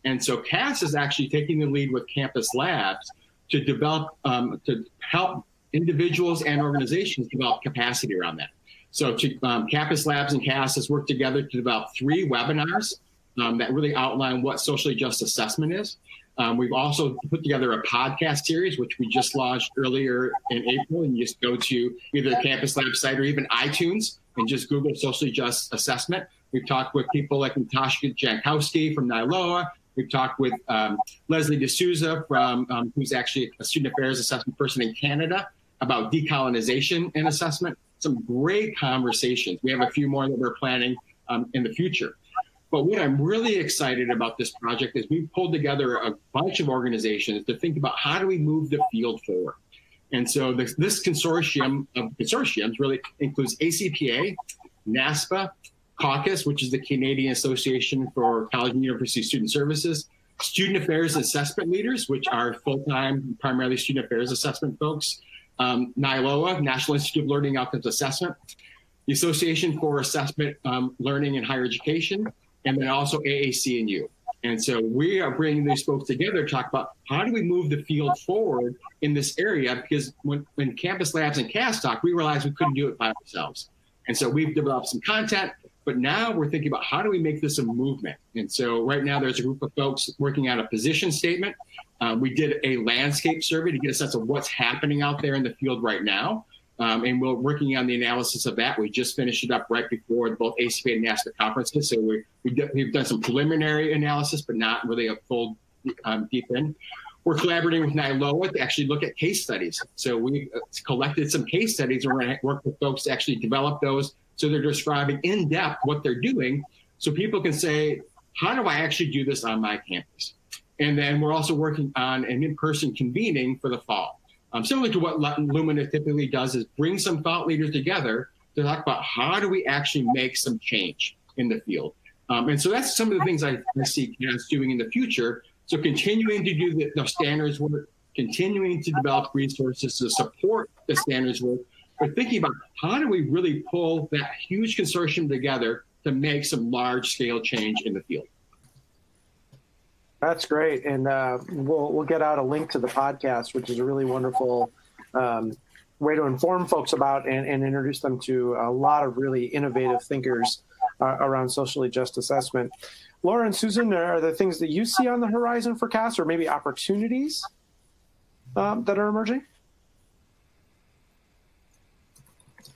And so CAS is actually taking the lead with Campus Labs to develop, um, to help individuals and organizations develop capacity around that. So to, um, Campus Labs and CAS has worked together to develop three webinars um, that really outline what socially just assessment is. Um, we've also put together a podcast series, which we just launched earlier in April. And you just go to either the Campus Lab site or even iTunes and just Google socially just assessment. We've talked with people like Natasha Jankowski from NILOA. We've talked with um, Leslie D'Souza from um, who's actually a student affairs assessment person in Canada about decolonization and assessment. Some great conversations. We have a few more that we're planning um, in the future. But what I'm really excited about this project is we've pulled together a bunch of organizations to think about how do we move the field forward. And so this, this consortium of consortiums really includes ACPA, NASPA, CACUSS, which is the Canadian Association for College and University Student Services, student affairs assessment leaders, which are full-time, primarily student affairs assessment folks, um, NILOA, National Institute of Learning Outcomes Assessment, the Association for Assessment um, Learning in Higher Education, and then also AAC&U. And so we are bringing these folks together to talk about how do we move the field forward in this area? Because when, when Campus Labs and CAS talk, we realized we couldn't do it by ourselves. And so we've developed some content, but now we're thinking about how do we make this a movement? And so right now there's a group of folks working on a position statement. Uh, we did a landscape survey to get a sense of what's happening out there in the field right now. Um, and we're working on the analysis of that. We just finished it up right before both ACPA and NASPA conferences. So we, we have done some preliminary analysis, but not really a full um, deep in. We're collaborating with NILOA to actually look at case studies. So we uh, collected some case studies and we're going to work with folks to actually develop those. So they're describing in depth what they're doing. So people can say, how do I actually do this on my campus? And then we're also working on an in-person convening for the fall. Um, similar to what Lumina typically does is bring some thought leaders together to talk about how do we actually make some change in the field. Um, and so that's some of the things I, I see CAS doing in the future. So continuing to do the, the standards work, continuing to develop resources to support the standards work, but thinking about how do we really pull that huge consortium together to make some large scale change in the field. That's great, and uh, we'll we'll get out a link to the podcast, which is a really wonderful um, way to inform folks about and, and, introduce them to a lot of really innovative thinkers uh, around socially just assessment. Laura and Susan, are there things that you see on the horizon for CAS, or maybe opportunities um, that are emerging?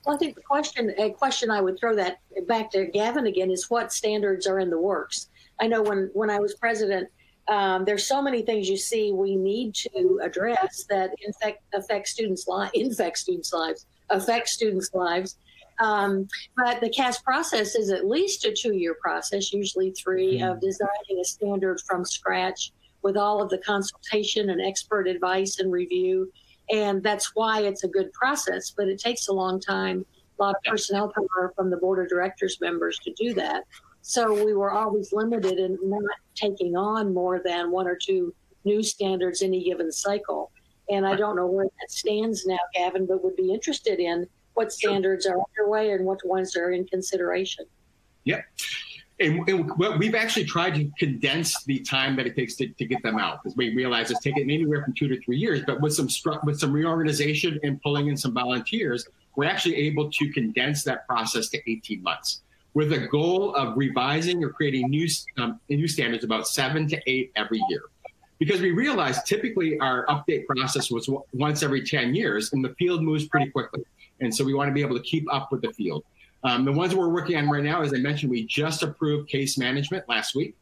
Well, I think the question, a question I would throw that back to Gavin again is what standards are in the works. I know when when I was president um, there's so many things you see we need to address that infect, affect students' lives, infect students' lives, affect students' lives. Um, but the CAS process is at least a two-year process, usually 3 mm-hmm. of designing a standard from scratch with all of the consultation and expert advice and review. And that's why it's a good process, but it takes a long time, a lot of personnel power from the board of directors members to do that. So we were always limited in not taking on more than one or two new standards any given cycle. And I don't know where that stands now, Gavin, but would be interested in what standards are underway and what ones are in consideration. Yep. And, and we've actually tried to condense the time that it takes to, to get them out because we realize it's taken anywhere from two to three years. But with some with some reorganization and pulling in some volunteers, we're actually able to condense that process to 18 months with a goal of revising or creating new, um, new standards about seven to eight every year. Because we realized typically our update process was once every 10 years and the field moves pretty quickly. And so we want to be able to keep up with the field. Um, the ones we're working on right now, as I mentioned, we just approved case management last week.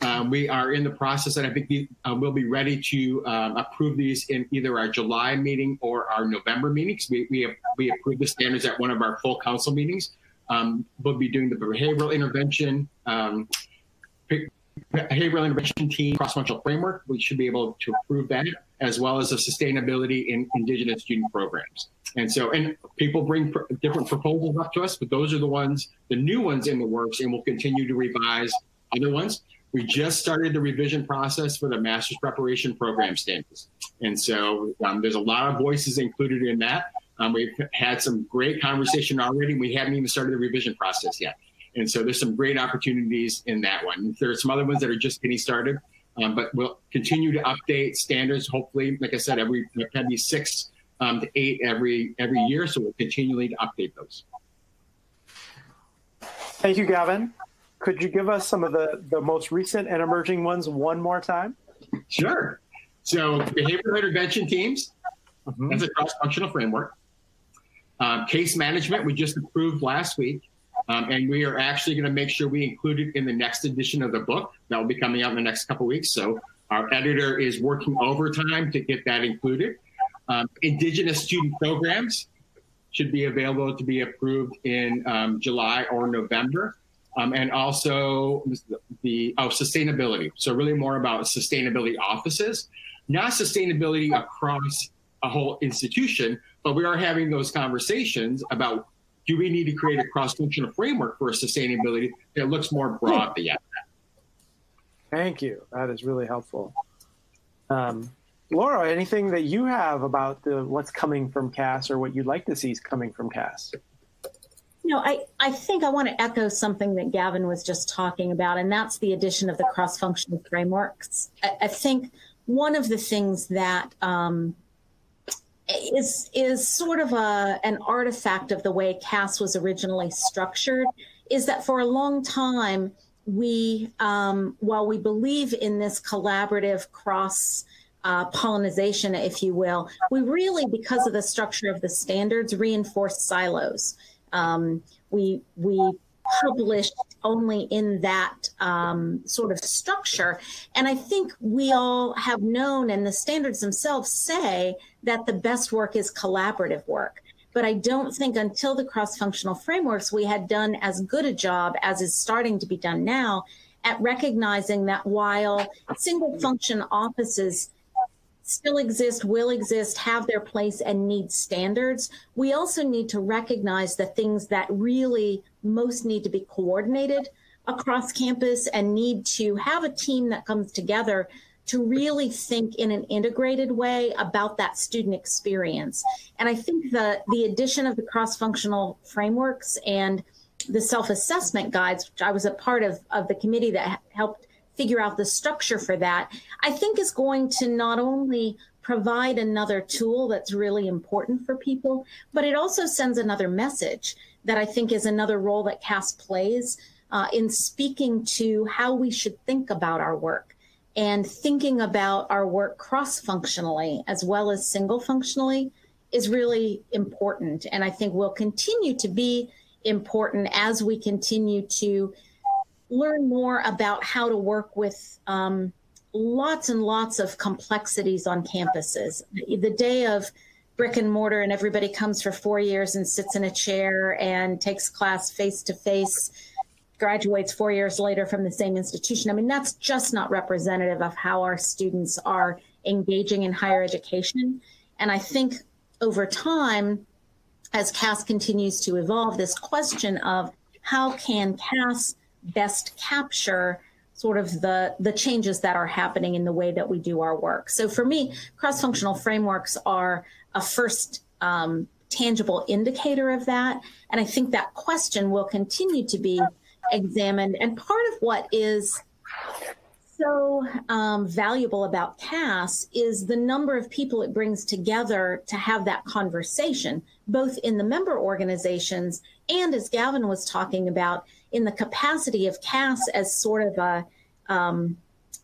Um, we are in the process, and I think we, uh, we'll be ready to um, approve these in either our July meeting or our November meetings. We, we, have, we approved the standards at one of our full council meetings. Um, we'll be doing the behavioral intervention, um, behavioral intervention team cross-functional framework. We should be able to approve that, as well as the sustainability in Indigenous student programs. And so, and people bring pr different proposals up to us, but those are the ones, the new ones in the works, and we'll continue to revise other ones. We just started the revision process for the master's preparation program standards. And so um, there's a lot of voices included in that. Um, we've had some great conversation already. We haven't even started the revision process yet. And so there's some great opportunities in that one. There are some other ones that are just getting started, um, but we'll continue to update standards. Hopefully, like I said, every we've had these six um, to eight every every year, so we'll continually to update those. Thank you, Gavin. Could you give us some of the the most recent and emerging ones one more time? Sure. So behavioral intervention teams. Mm-hmm. That's a cross-functional framework. Uh, case management, we just approved last week. Um, and we are actually going to make sure we include it in the next edition of the book that will be coming out in the next couple weeks. So our editor is working overtime to get that included. Um, Indigenous student programs should be available to be approved in um, July or November. Um, and also the oh, sustainability. So really more about sustainability offices, not sustainability across a whole institution, but we are having those conversations about do we need to create a cross-functional framework for sustainability that looks more broad beyond that. Thank you. That is really helpful. Um, Laura, anything that you have about the what's coming from CAS or what you'd like to see is coming from CAS? You know, I, I think I want to echo something that Gavin was just talking about, and that's the addition of the cross functional frameworks. I, I, think one of the things that um, is is sort of a an artifact of the way CAS was originally structured is that for a long time we um, while we believe in this collaborative cross uh, pollination, if you will, we really, because of the structure of the standards, reinforce silos. Um, we we published only in that um, sort of structure, and I think we all have known, and the standards themselves say that the best work is collaborative work. But I don't think until the cross functional frameworks, we had done as good a job as is starting to be done now at recognizing that while single function offices still exist, will exist, have their place, and need standards. We also need to recognize the things that really most need to be coordinated across campus and need to have a team that comes together to really think in an integrated way about that student experience. And I think the the addition of the cross-functional frameworks and the self-assessment guides, which I was a part of of the committee that helped figure out the structure for that, I think is going to not only provide another tool that's really important for people, but it also sends another message that I think is another role that CAS plays uh, in speaking to how we should think about our work and thinking about our work cross functionally as well as single functionally is really important. And I think will continue to be important as we continue to learn more about how to work with um, lots and lots of complexities on campuses. The day of brick and mortar and everybody comes for four years and sits in a chair and takes class face to face, graduates four years later from the same institution. I mean, that's just not representative of how our students are engaging in higher education. And I think over time, as CAS continues to evolve, this question of how can CAS best capture sort of the the changes that are happening in the way that we do our work. So for me, cross-functional frameworks are a first um, tangible indicator of that, and I think that question will continue to be examined. And part of what is so um, valuable about CAS is the number of people it brings together to have that conversation, both in the member organizations and, as Gavin was talking about, in the capacity of CAS as sort of a um,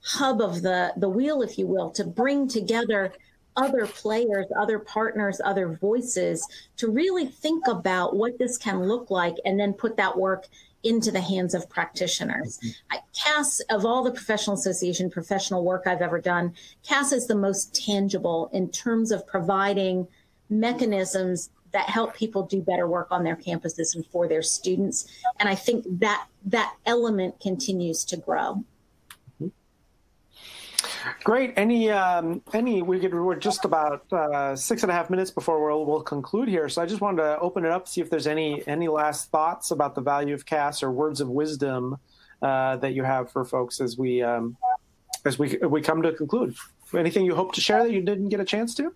hub of the, the wheel, if you will, to bring together other players, other partners, other voices to really think about what this can look like and then put that work into the hands of practitioners. Mm-hmm. CAS, of all the professional association professional work I've ever done, CAS is the most tangible in terms of providing mechanisms that help people do better work on their campuses and for their students. And I think that that element continues to grow. Great. Any um, any we could we're just about uh, six and a half minutes before we'll we'll conclude here. So I just wanted to open it up, see if there's any any last thoughts about the value of CAS or words of wisdom uh, that you have for folks as we um, as we we come to conclude. Anything you hope to share that you didn't get a chance to?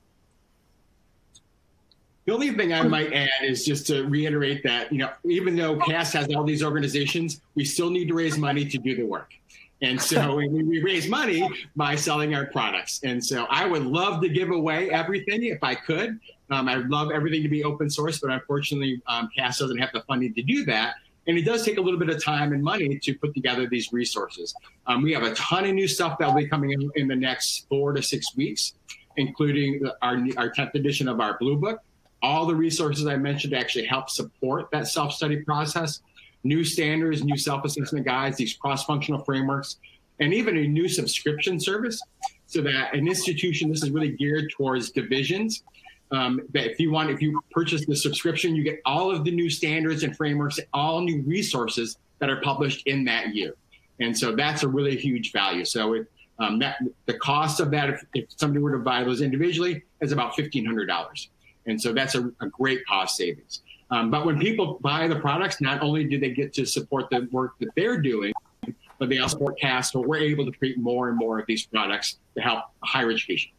The only thing I might add is just to reiterate that, you know, even though CAS has all these organizations, we still need to raise money to do the work. And so we, we raise money by selling our products. And so I would love to give away everything if I could. Um, I'd love everything to be open source, but unfortunately, um, CAS doesn't have the funding to do that. And it does take a little bit of time and money to put together these resources. Um, we have a ton of new stuff that will be coming in in the next four to six weeks, including our, our 10th edition of our Blue Book all the resources I mentioned to actually help support that self study process, new standards, new self assessment guides, these cross functional frameworks, and even a new subscription service so that an institution, this is really geared towards divisions. Um, that if you want, if you purchase the subscription, you get all of the new standards and frameworks, all new resources that are published in that year. And so that's a really huge value. So it, um, that the cost of that, if, if somebody were to buy those individually, is about fifteen hundred dollars. And so that's a, a great cost savings. Um, but when people buy the products, not only do they get to support the work that they're doing, but they also support CAS. So we're able to create more and more of these products to help higher education.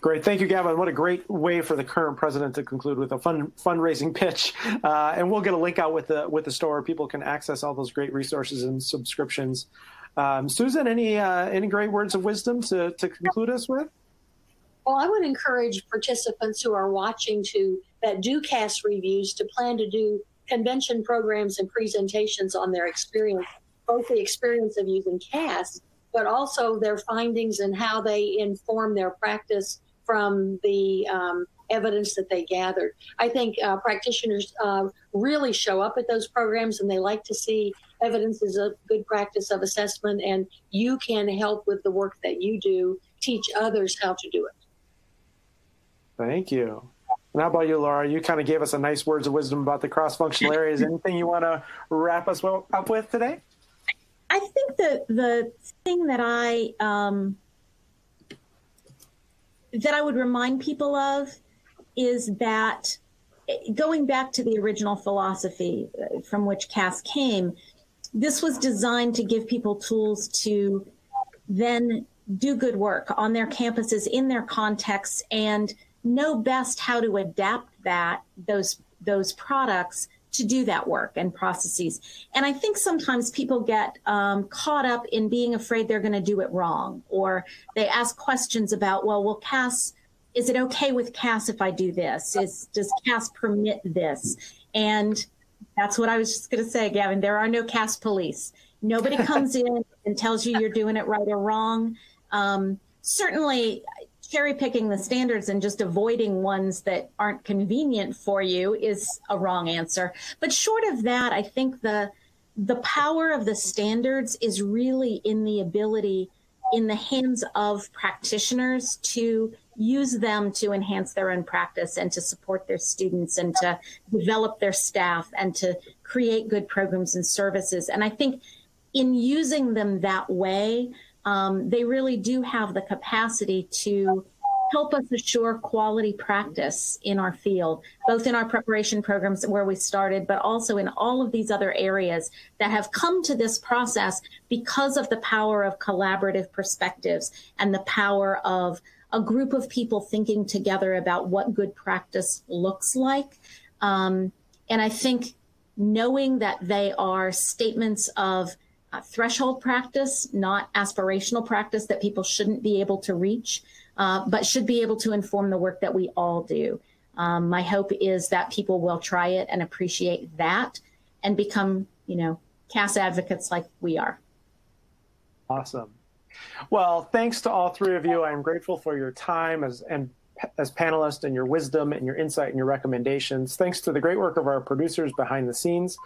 Great. Thank you, Gavin. What a great way for the current president to conclude with a fun fundraising pitch. Uh, and we'll get a link out with the with the store. People can access all those great resources and subscriptions. Um, Susan, any uh, any great words of wisdom to, to conclude us with? Well, I would encourage participants who are watching to that do CAS reviews to plan to do convention programs and presentations on their experience, both the experience of using CAS, but also their findings and how they inform their practice from the um, evidence that they gathered. I think uh, practitioners uh, really show up at those programs and they like to see evidence is a good practice of assessment, and you can help with the work that you do, teach others how to do it. Thank you. And how about you, Laura? You kind of gave us a nice words of wisdom about the cross-functional areas. Anything you want to wrap us up with today? I think the the thing that I um, that I would remind people of is that going back to the original philosophy uh, from which CAS came, this was designed to give people tools to then do good work on their campuses in their contexts and know best how to adapt that those those products to do that work and processes. And I think sometimes people get um, caught up in being afraid they're going to do it wrong, or they ask questions about, well, will CAS, is it okay with CAS if I do this? Is does CAS permit this? And that's what I was just going to say, Gavin. There are no CAS police. Nobody comes in and tells you you're doing it right or wrong. Um, certainly, cherry picking the standards and just avoiding ones that aren't convenient for you is a wrong answer. But short of that, I think the the power of the standards is really in the ability in the hands of practitioners to use them to enhance their own practice and to support their students and to develop their staff and to create good programs and services. And I think in using them that way, um, they really do have the capacity to help us assure quality practice in our field, both in our preparation programs where we started, but also in all of these other areas that have come to this process because of the power of collaborative perspectives and the power of a group of people thinking together about what good practice looks like. Um, and I think knowing that they are statements of threshold practice, not aspirational practice that people shouldn't be able to reach, uh, but should be able to inform the work that we all do. Um, my hope is that people will try it and appreciate that and become, you know, CAS advocates like we are. Awesome. Well, thanks to all three of you. I am grateful for your time as and as panelists and your wisdom and your insight and your recommendations. Thanks to the great work of our producers behind the scenes.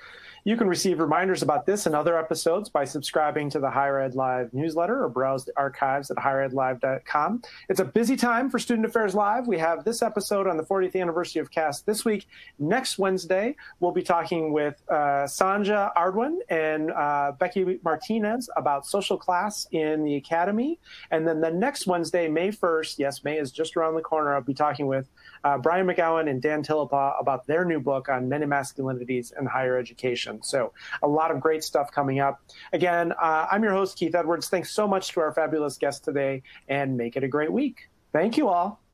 You can receive reminders about this and other episodes by subscribing to the Higher Ed Live newsletter or browse the archives at higheredlive.com. It's a busy time for Student Affairs Live. We have this episode on the 40th anniversary of CAS this week. Next Wednesday, we'll be talking with uh, Sonja Ardoin and uh, Becky Martinez about social class in the academy. And then the next Wednesday, May 1st, yes, May is just around the corner, I'll be talking with uh, Brian McGowan and Dan Tillapaugh about their new book on men and masculinities in higher education. So, a lot of great stuff coming up. Again, uh, I'm your host, Keith Edwards. Thanks so much to our fabulous guest today, and make it a great week. Thank you all.